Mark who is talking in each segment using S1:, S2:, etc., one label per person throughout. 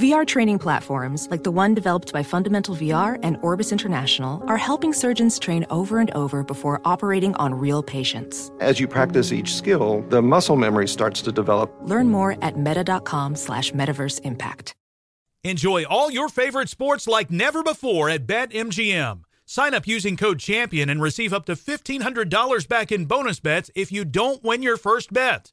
S1: VR training platforms, like the one developed by Fundamental VR and Orbis International, are helping surgeons train over and over before operating on real patients.
S2: As you practice each skill, the muscle memory starts to develop.
S1: Learn more at meta.com slash metaverse impact.
S3: Enjoy all your favorite sports like never before at BetMGM. Sign up using code CHAMPION and receive up to $1,500 back in bonus bets if you don't win your first bet.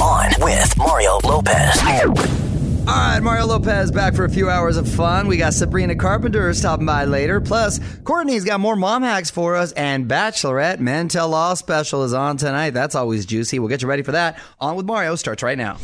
S4: On with Mario Lopez.
S5: All right, Mario Lopez back for a few hours of fun. We got Sabrina Carpenter stopping by later. Plus, Courtney's got more mom hacks for us, and Bachelorette Men Tell All special is on tonight. That's always juicy. We'll get you ready for that. On with Mario starts right now.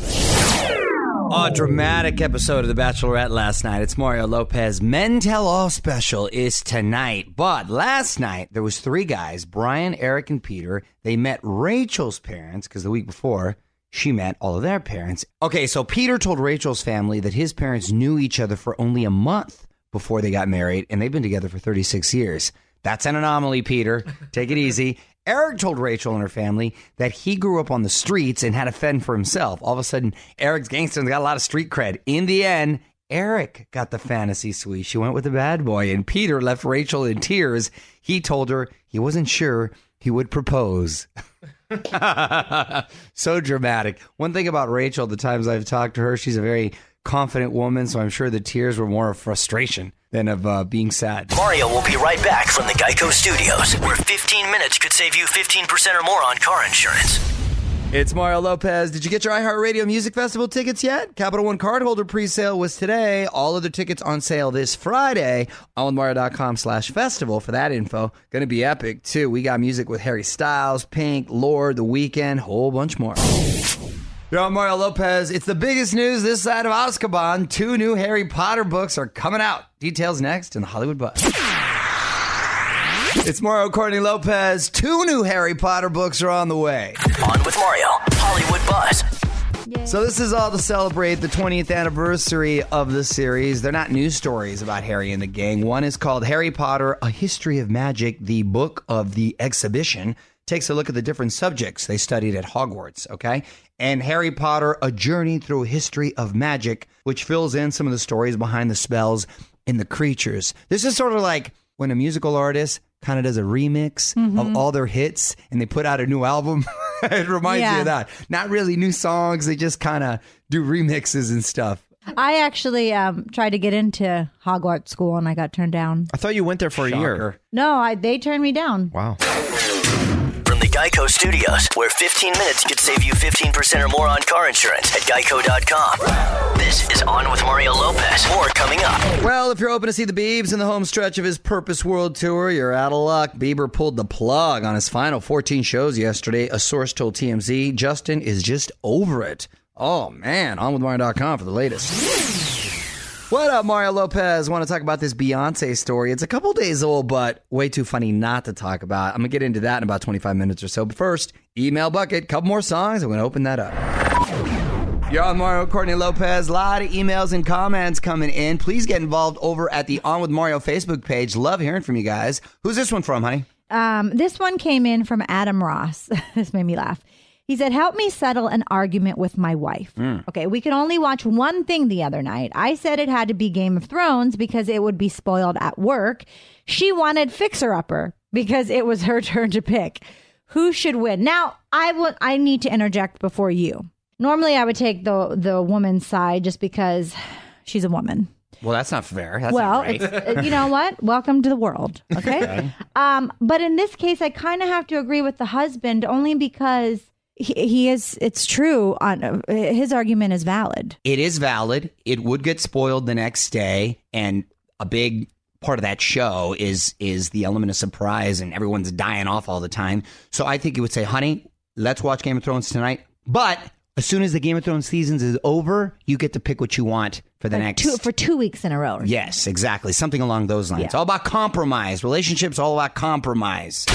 S5: A dramatic episode of The Bachelorette last night. It's Mario Lopez. Men Tell All special is tonight. But last night, there was three guys, Brian, Eric, and Peter. They met Rachel's parents, because the week before, she met all of their parents. Okay, so Peter told Rachel's family that his parents knew each other for only a month before they got married, and they've been together for 36 years. That's an anomaly, Peter. Take it easy. Eric told Rachel and her family that he grew up on the streets and had to fend for himself. All of a sudden, Eric's gangster and got a lot of street cred. In the end, Eric got the fantasy suite. She went with the bad boy, and Peter left Rachel in tears. He told her he wasn't sure he would propose. so dramatic. One thing about Rachel, the times I've talked to her, she's a very confident woman, so I'm sure the tears were more of frustration than of uh, being sad.
S4: Mario will be right back from the Geico Studios, where 15 minutes could save you 15% or more on car insurance.
S5: It's Mario Lopez. Did you get your iHeartRadio Music Festival tickets yet? Capital One cardholder pre-sale was today. All other tickets on sale this Friday. OnWithMario.com slash festival for that info. Gonna be epic too. We got music with Harry Styles, Pink, Lorde, The Weeknd, whole bunch more. You're on Mario Lopez. It's the biggest news this side of Azkaban. Two new Harry Potter books are coming out. Details next in the Hollywood Buzz. It's Mario Courtney Lopez. Two new Harry Potter books are on the way.
S4: On with Mario, Hollywood Buzz.
S5: So this is all to celebrate the 20th anniversary of the series. They're not news stories about Harry and the gang. One is called Harry Potter: A History of Magic, the book of the exhibition. Takes a look at the different subjects they studied at Hogwarts, okay? And Harry Potter: A Journey Through a History of Magic, which fills in some of the stories behind the spells and the creatures. This is sort of like when a musical artist kind of does a remix of all their hits and they put out a new album. it reminds me of that. Not really new songs, they just kind of do remixes and stuff.
S6: I actually um, tried to get into Hogwarts school and I got turned down.
S7: I thought you went there for a year.
S6: No, I, they turned me down.
S7: Wow.
S4: Geico Studios, where 15 minutes could save you 15% or more on car insurance at geico.com. This is On with Mario Lopez. More coming up.
S5: Well, if you're hoping to see the Biebs in the home stretch of his Purpose World Tour, you're out of luck. Bieber pulled the plug on his final 14 shows yesterday. A source told TMZ Justin is just over it. Oh, man. On with Mario.com for the latest. What up, Mario Lopez? Want to talk about this Beyonce story? It's a couple days old, but way too funny not to talk about. I'm going to get into that in about 25 minutes or so. But first, email bucket, couple more songs. I'm going to open that up. You're on Mario Courtney Lopez. A lot of emails and comments coming in. Please get involved over at the On with Mario Facebook page. Love hearing from you guys. Who's this one from, honey?
S6: Um, this one came in from Adam Ross. this made me laugh. He said, Help me settle an argument with my wife. Okay, we could only watch one thing the other night. I said it had to be Game of Thrones because it would be spoiled at work. She wanted Fixer Upper because it was her turn to pick. Who should win? Now, I would I need to interject before you. Normally I would take the the woman's side just because she's a woman.
S5: Well, that's not fair. That's
S6: well,
S5: not right.
S6: it's, uh, you know what? Welcome to the world. Okay. um, but in this case, I kind of have to agree with the husband only because he, he is. It's true. On his argument is valid.
S5: it is valid. It would get spoiled the next day, and a big part of that show is is the element of surprise, and everyone's dying off all the time. So I think you would say, "Honey, let's watch Game of Thrones tonight." But as soon as the Game of Thrones seasons is over, you get to pick what you want for the
S6: For
S5: next.
S6: two, for two weeks in a row.
S5: yes, exactly. Something along those lines.
S6: Yeah.
S5: All about compromise. Relationships all about compromise.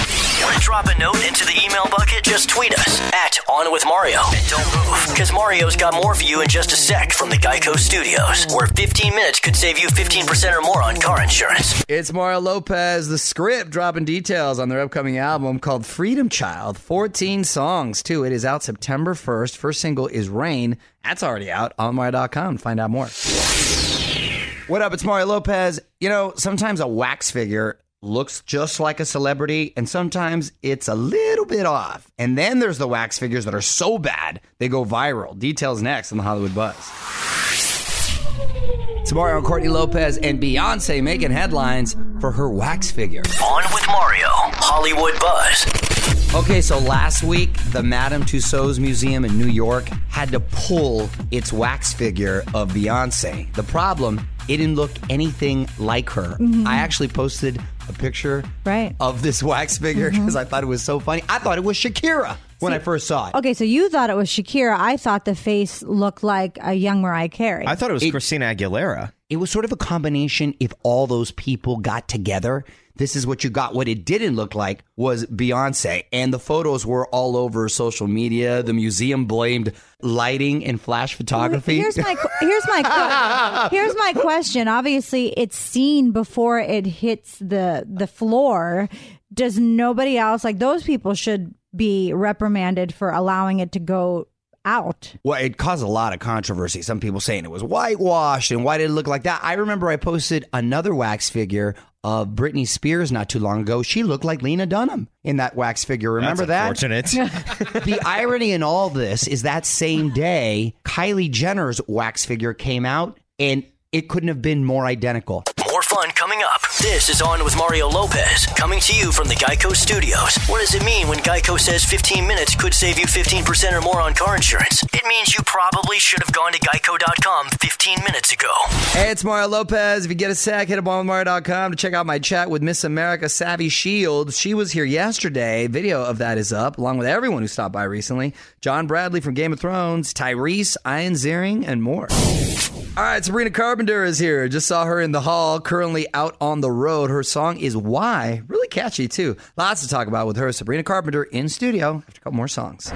S4: Want to drop a note into the email bucket? Just tweet us at On With Mario. And don't move, because Mario's got more for you in just a sec from the Geico Studios, where 15 minutes could save you 15% or more on car insurance.
S5: It's Mario Lopez, the script, dropping details on their upcoming album called Freedom Child. 14 songs, too. It is out September 1st. First single is Rain. That's already out on Mario.com. Find out more. What up? It's Mario Lopez. You know, sometimes a wax figure looks just like a celebrity, and sometimes it's a little bit off. And then there's the wax figures that are so bad they go viral. Details next on the Hollywood Buzz. Tomorrow, Courtney Lopez and Beyonce making headlines for her wax figure.
S4: On with Mario, Hollywood Buzz.
S5: Okay, so last week, the Madame Tussauds Museum in New York had to pull its wax figure of Beyonce. The problem, it didn't look anything like her. Mm-hmm. I actually posted a picture
S6: Right.
S5: of this wax figure mm-hmm. because I thought it was so funny. I thought it was Shakira when I first saw it.
S6: Okay, so you thought it was Shakira. I thought the face looked like a young Mariah Carey.
S7: I thought it was Christina Aguilera.
S5: It was sort of a combination if all those people got together. This is what you got. What it didn't look like was Beyonce. And the photos were all over social media. The museum blamed lighting and flash photography.
S6: Here's my here's my here's my question. Obviously, it's seen before it hits the the floor. Does nobody else like those people should be reprimanded for allowing it to go out?
S5: Well, it caused a lot of controversy. Some people saying it was whitewashed and why did it look like that? I remember I posted another wax figure of Britney Spears not too long ago. She looked like Lena Dunham in that wax figure. Remember
S7: That's
S5: that?
S7: unfortunate.
S5: the irony in all this is that same day, Kylie Jenner's wax figure came out and it couldn't have been more identical.
S4: Fun coming up. This is On with Mario Lopez, coming to you from the Geico Studios. What does it mean when Geico says 15 minutes could save you 15% or more on car insurance? It means you probably should have gone to geico.com 15 minutes ago.
S5: Hey, it's Mario Lopez. If you get a sec, hit up on Mario.com to check out my chat with Miss America Savvy Shields. She was here yesterday. Video of that is up, along with everyone who stopped by recently. John Bradley from Game of Thrones, Tyrese, Ian Ziering, and more. All right, Sabrina Carpenter is here. Just saw her in the hall, currently out on the road. Her song is Why. Really catchy, too. Lots to talk about with her. Sabrina Carpenter in studio after a couple more songs.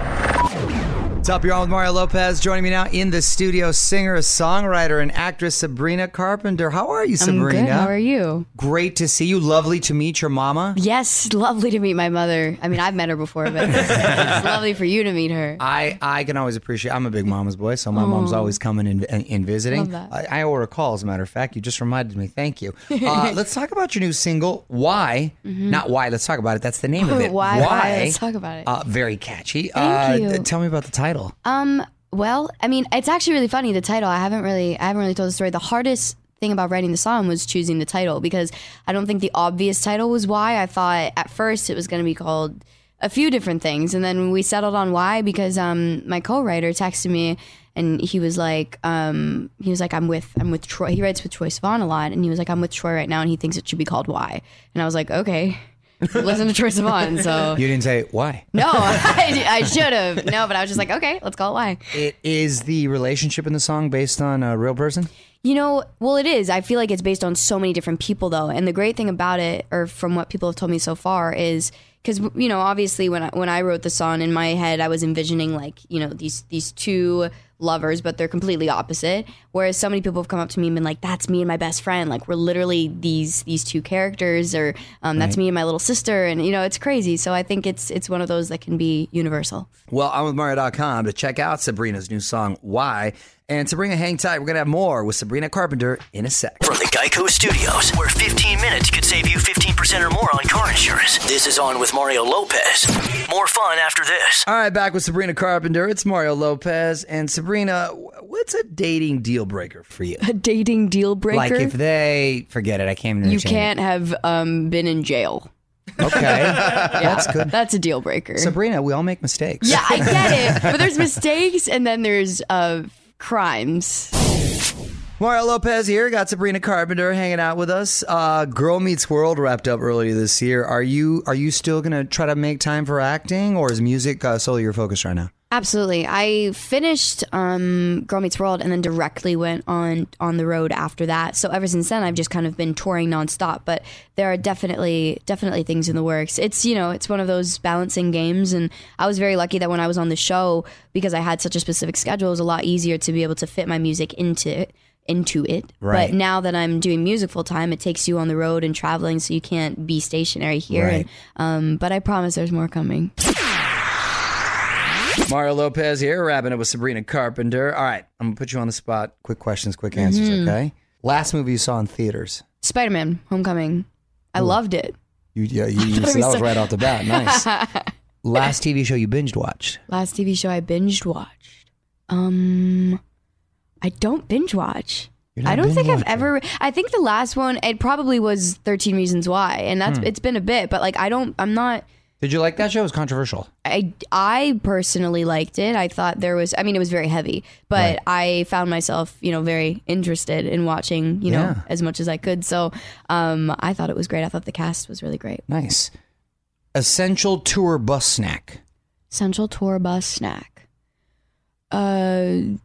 S5: What's up? You're on with Mario Lopez. Joining me now in the studio, singer, songwriter, and actress Sabrina Carpenter. How are you, Sabrina?
S8: I'm good. How are you?
S5: Great to see you. Lovely to meet your mama.
S8: Yes, lovely to meet my mother. I mean, I've met her before, but it's lovely for you to meet her.
S5: I, I can always appreciate. I'm a big mama's boy, so my mom's always coming and in, in, visiting.
S8: Love that.
S5: I, I owe her a call, as a matter of fact. You just reminded me. Thank you. Uh, let's talk about your new single, "Why." Not why. Let's talk about it. That's the name of it.
S8: Mm-hmm. Why, why? Let's talk about it.
S5: Uh, very catchy.
S8: Thank
S5: uh,
S8: you.
S5: Tell me about the title.
S8: Um, well, I mean, it's actually really funny. The title, I haven't really, I haven't really told the story. The hardest thing about writing the song was choosing the title because I don't think the obvious title was why. I thought at first it was going to be called a few different things, and then we settled on why because um, my co-writer texted me and he was like, um, he was like, I'm with, I'm with Troy. He writes with Troye Sivan a lot, and he was like, I'm with Troy right now, and he thinks it should be called Why. And I was like, okay. Listen to Troye Sivan, so
S5: You didn't say why.
S8: no, I, I should have. No, but I was just like, okay, let's call it why.
S5: It is the relationship in the song based on a real person.
S8: You know, well, it is. I feel like it's based on so many different people, though. And the great thing about it, or from what people have told me so far, is because you know obviously when I, when I wrote the song in my head I was envisioning like you know these these two lovers but they're completely opposite whereas so many people have come up to me and been like that's me and my best friend like we're literally these these two characters or um, that's me and my little sister and you know it's crazy so I think it's it's one of those that can be universal
S5: Well, I'm with Mario.com to check out Sabrina's new song, Why. And Sabrina, hang tight. We're going to have more with Sabrina Carpenter in a sec.
S4: From the Geico Studios, where 15 minutes could save you 15% or more on car insurance. This is On with Mario Lopez. More fun after this.
S5: All right, back with Sabrina Carpenter. It's Mario Lopez. And Sabrina, what's a dating deal breaker for you?
S8: a dating deal breaker
S9: Like if they forget it, I can't.
S8: you can't have um, been in jail
S5: Okay.
S8: that's good that's a deal breaker
S9: Sabrina, we all make mistakes.
S8: Yeah, I get it. But there's mistakes and then there's uh, crimes.
S5: Mario Lopez here. Got Sabrina Carpenter hanging out with us. Uh, Girl Meets World wrapped up earlier this year. Are you are you still gonna try to make time for acting, or is music uh, solely your focus right now?
S8: Absolutely. I finished um, Girl Meets World and then directly went on on the road after that. So ever since then, I've just kind of been touring nonstop. But there are definitely definitely things in the works. It's you know it's one of those balancing games, and I was very lucky that when I was on the show because I had such a specific schedule, it was a lot easier to be able to fit my music into it into it.
S9: Right.
S8: But now that I'm doing music full time, it takes you on the road and traveling, so you can't be stationary here.
S5: Right.
S8: And, um, but I promise there's more coming.
S5: Mario Lopez here, wrapping up with Sabrina Carpenter. All right, I'm gonna put you on the spot. Quick questions, quick answers. Okay. Last movie you saw in theaters?
S8: Spider Man Homecoming. I loved it.
S5: You yeah, you, you so that
S8: was
S5: right off the bat. Nice. Last TV show you binged watched?
S8: Last TV show I binged watched. Um, I don't binge watch. I don't think I've ever. I think the last one it probably was Thirteen Reasons Why, and that's
S5: Hmm.
S8: it's been a bit, but like I don't. I'm not.
S5: Did you like that show? It was controversial.
S8: I, I personally liked it. I thought there was, I mean, it was very heavy, but I found myself, you know, very interested in watching, you know, as much as I could. So um, I thought it was great. I thought the cast was really great.
S5: Nice. Essential tour bus snack.
S8: Central Tour Bus snack. Uh,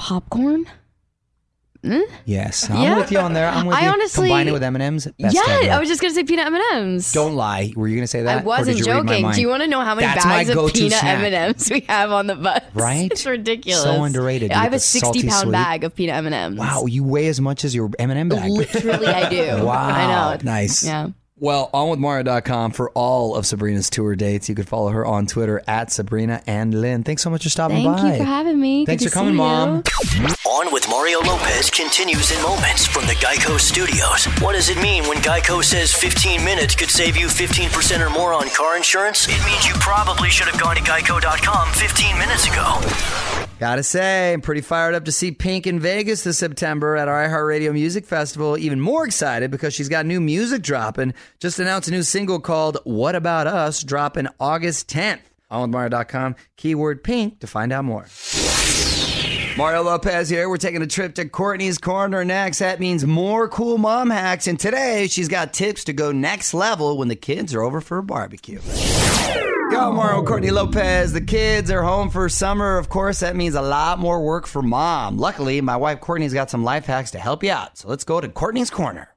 S8: popcorn? Hmm?
S5: Yes, I'm
S8: Yeah.
S5: with you on there. I'm with
S8: I
S5: you.
S8: honestly-
S5: Combine it with M and M's.
S8: yeah, I was just gonna say peanut M&Ms.
S5: Don't lie. Were you going to say that?
S8: I wasn't
S5: you read my
S8: joking. Do you want to know how many
S5: That's
S8: bags of peanut. M&Ms we have on the bus?
S5: Right?
S8: It's ridiculous.
S5: So underrated.
S8: I have a 60 pound
S5: sweet.
S8: bag of peanut M&Ms.
S5: Wow, you weigh as much as your M and M bag.
S8: Literally, I do.
S5: Wow.
S8: I know.
S5: Nice.
S8: Yeah.
S5: Well, onwithmario.com for all of Sabrina's tour dates. You can follow her on Twitter at Sabrina Ann Lynn. Thanks so much for stopping
S8: Thank
S5: by.
S8: you for having me.
S5: Thanks
S8: Good
S5: for coming,
S8: see
S5: Mom.
S8: you.
S4: On with Mario Lopez continues in moments from the Geico Studios. What does it mean when Geico says 15 minutes could save you 15% or more on car insurance? It means you probably should have gone to geico.com 15 minutes ago.
S5: Gotta say, I'm pretty fired up to see Pink in Vegas this September at our iHeartRadio Music Festival. Even more excited because she's got new music dropping. Just announced a new single called What About Us, dropping August 10th. on OnWithMario.com, keyword Pink to find out more. Mario Lopez here. We're taking a trip to Courtney's Corner next. That means more cool mom hacks. And today, she's got tips to go next level when the kids are over for a barbecue. Yo, Mario Courtney Lopez. The kids are home for summer. Of course, that means a lot more work for mom. Luckily, my wife Courtney's got some life hacks to help you out. So let's go to Courtney's Corner.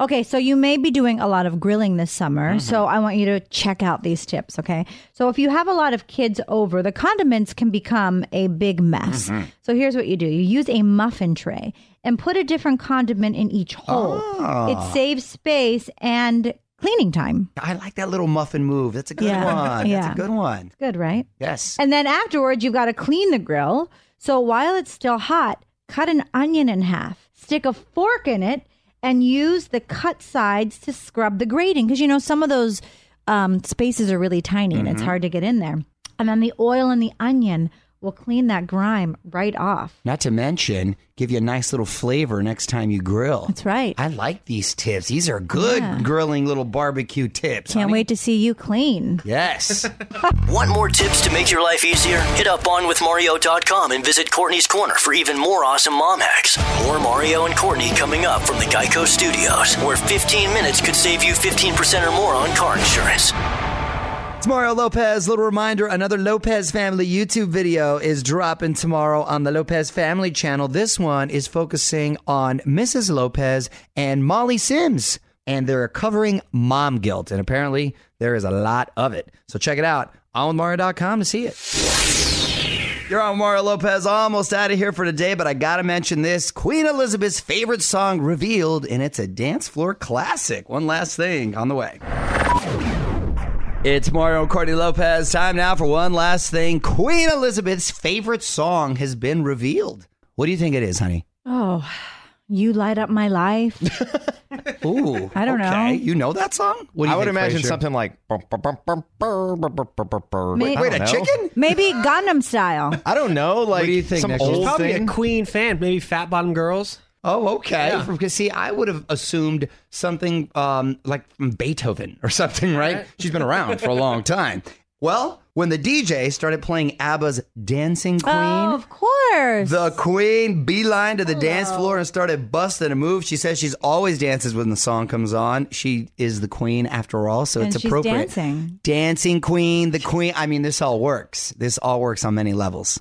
S6: Okay, so you may be doing a lot of grilling this summer.
S5: Mm-hmm.
S6: So I want you to check out these tips, okay? So if you have a lot of kids over, the condiments can become a big mess.
S5: Mm-hmm.
S6: So here's what you do you use a muffin tray and put a different condiment in each hole.
S5: Ah.
S6: It saves space and cleaning time.
S5: I like that little muffin move. That's a good
S6: Yeah.
S5: one. That's a good one.
S6: Good, right?
S5: Yes.
S6: And then afterwards, you've got to clean the grill. So while it's still hot, cut an onion in half, stick a fork in it, and use the cut sides to scrub the grating. Because, you know, some of those um, spaces are really tiny and it's hard to get in there. And then the oil and the onion will clean that grime right off.
S5: Not to mention, give you a nice little flavor next time you grill.
S6: That's right.
S5: I like these tips. These are good
S6: Yeah.
S5: grilling little barbecue tips.
S6: Can't
S5: honey.
S6: wait to see you clean.
S5: Yes.
S4: Want more tips to make your life easier? Hit up onwithmario.com and visit Courtney's Corner for even more awesome mom hacks. More Mario and Courtney coming up from the Geico Studios, where 15 minutes could save you 15% or more on car insurance.
S5: Mario Lopez. Little reminder another Lopez family YouTube video is dropping tomorrow on the Lopez family channel. This one is focusing on Mrs. Lopez and Molly Sims. and they're covering mom guilt. And apparently, there is a lot of it. So check it out onwithmario.com to see it. You're on Mario Lopez, almost out of here for today, but I gotta mention this Queen Elizabeth's favorite song revealed, and it's a dance floor classic. One last thing on the way. It's Mario and Courtney Lopez. Time now for one last thing. Queen Elizabeth's favorite song has been revealed. What do you think it is, honey?
S6: Oh, you light up my life.
S5: Ooh,
S6: I don't know.
S5: You know that song? What do you
S7: I would
S5: think,
S7: imagine
S5: Frazier?
S7: something like. Wait,
S6: May-
S7: I
S5: Wait,
S7: don't
S5: a
S7: know.
S5: chicken?
S6: Maybe Gangnam Style.
S7: I don't know. Like
S5: do you think,
S7: some
S5: Nick?
S7: old
S10: Probably
S7: thing.
S10: a Queen fan, maybe Fat Bottom Girls.
S5: Oh, okay.
S10: Yeah.
S5: Because see, I would have assumed something um, like from Beethoven or something, right? She's been around for a long time. Well, when the DJ started playing ABBA's Dancing oh, Queen,
S6: Oh, of course.
S5: the Queen beeline to the dance floor and started busting a move. She says she's always dances when the song comes on. She is the Queen after all, so
S6: And
S5: it's
S6: she's
S5: appropriate.
S6: dancing.
S5: Dancing Queen, the Queen. I mean, this all works. This all works on many levels.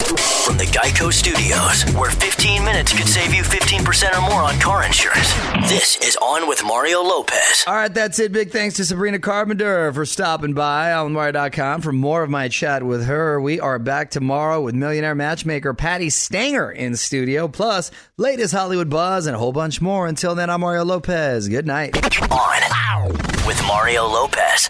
S4: From the Geico Studios, where 15 minutes could save you 15% or more on car insurance. This is On with Mario Lopez.
S5: All right, that's it. Big thanks to Sabrina Carpenter for stopping by on Mario.com for more of my chat with her. We are back tomorrow with millionaire matchmaker Patti Stanger in studio, plus latest Hollywood buzz and a whole bunch more. Until then, I'm Mario Lopez. Good night.
S4: On with Mario Lopez.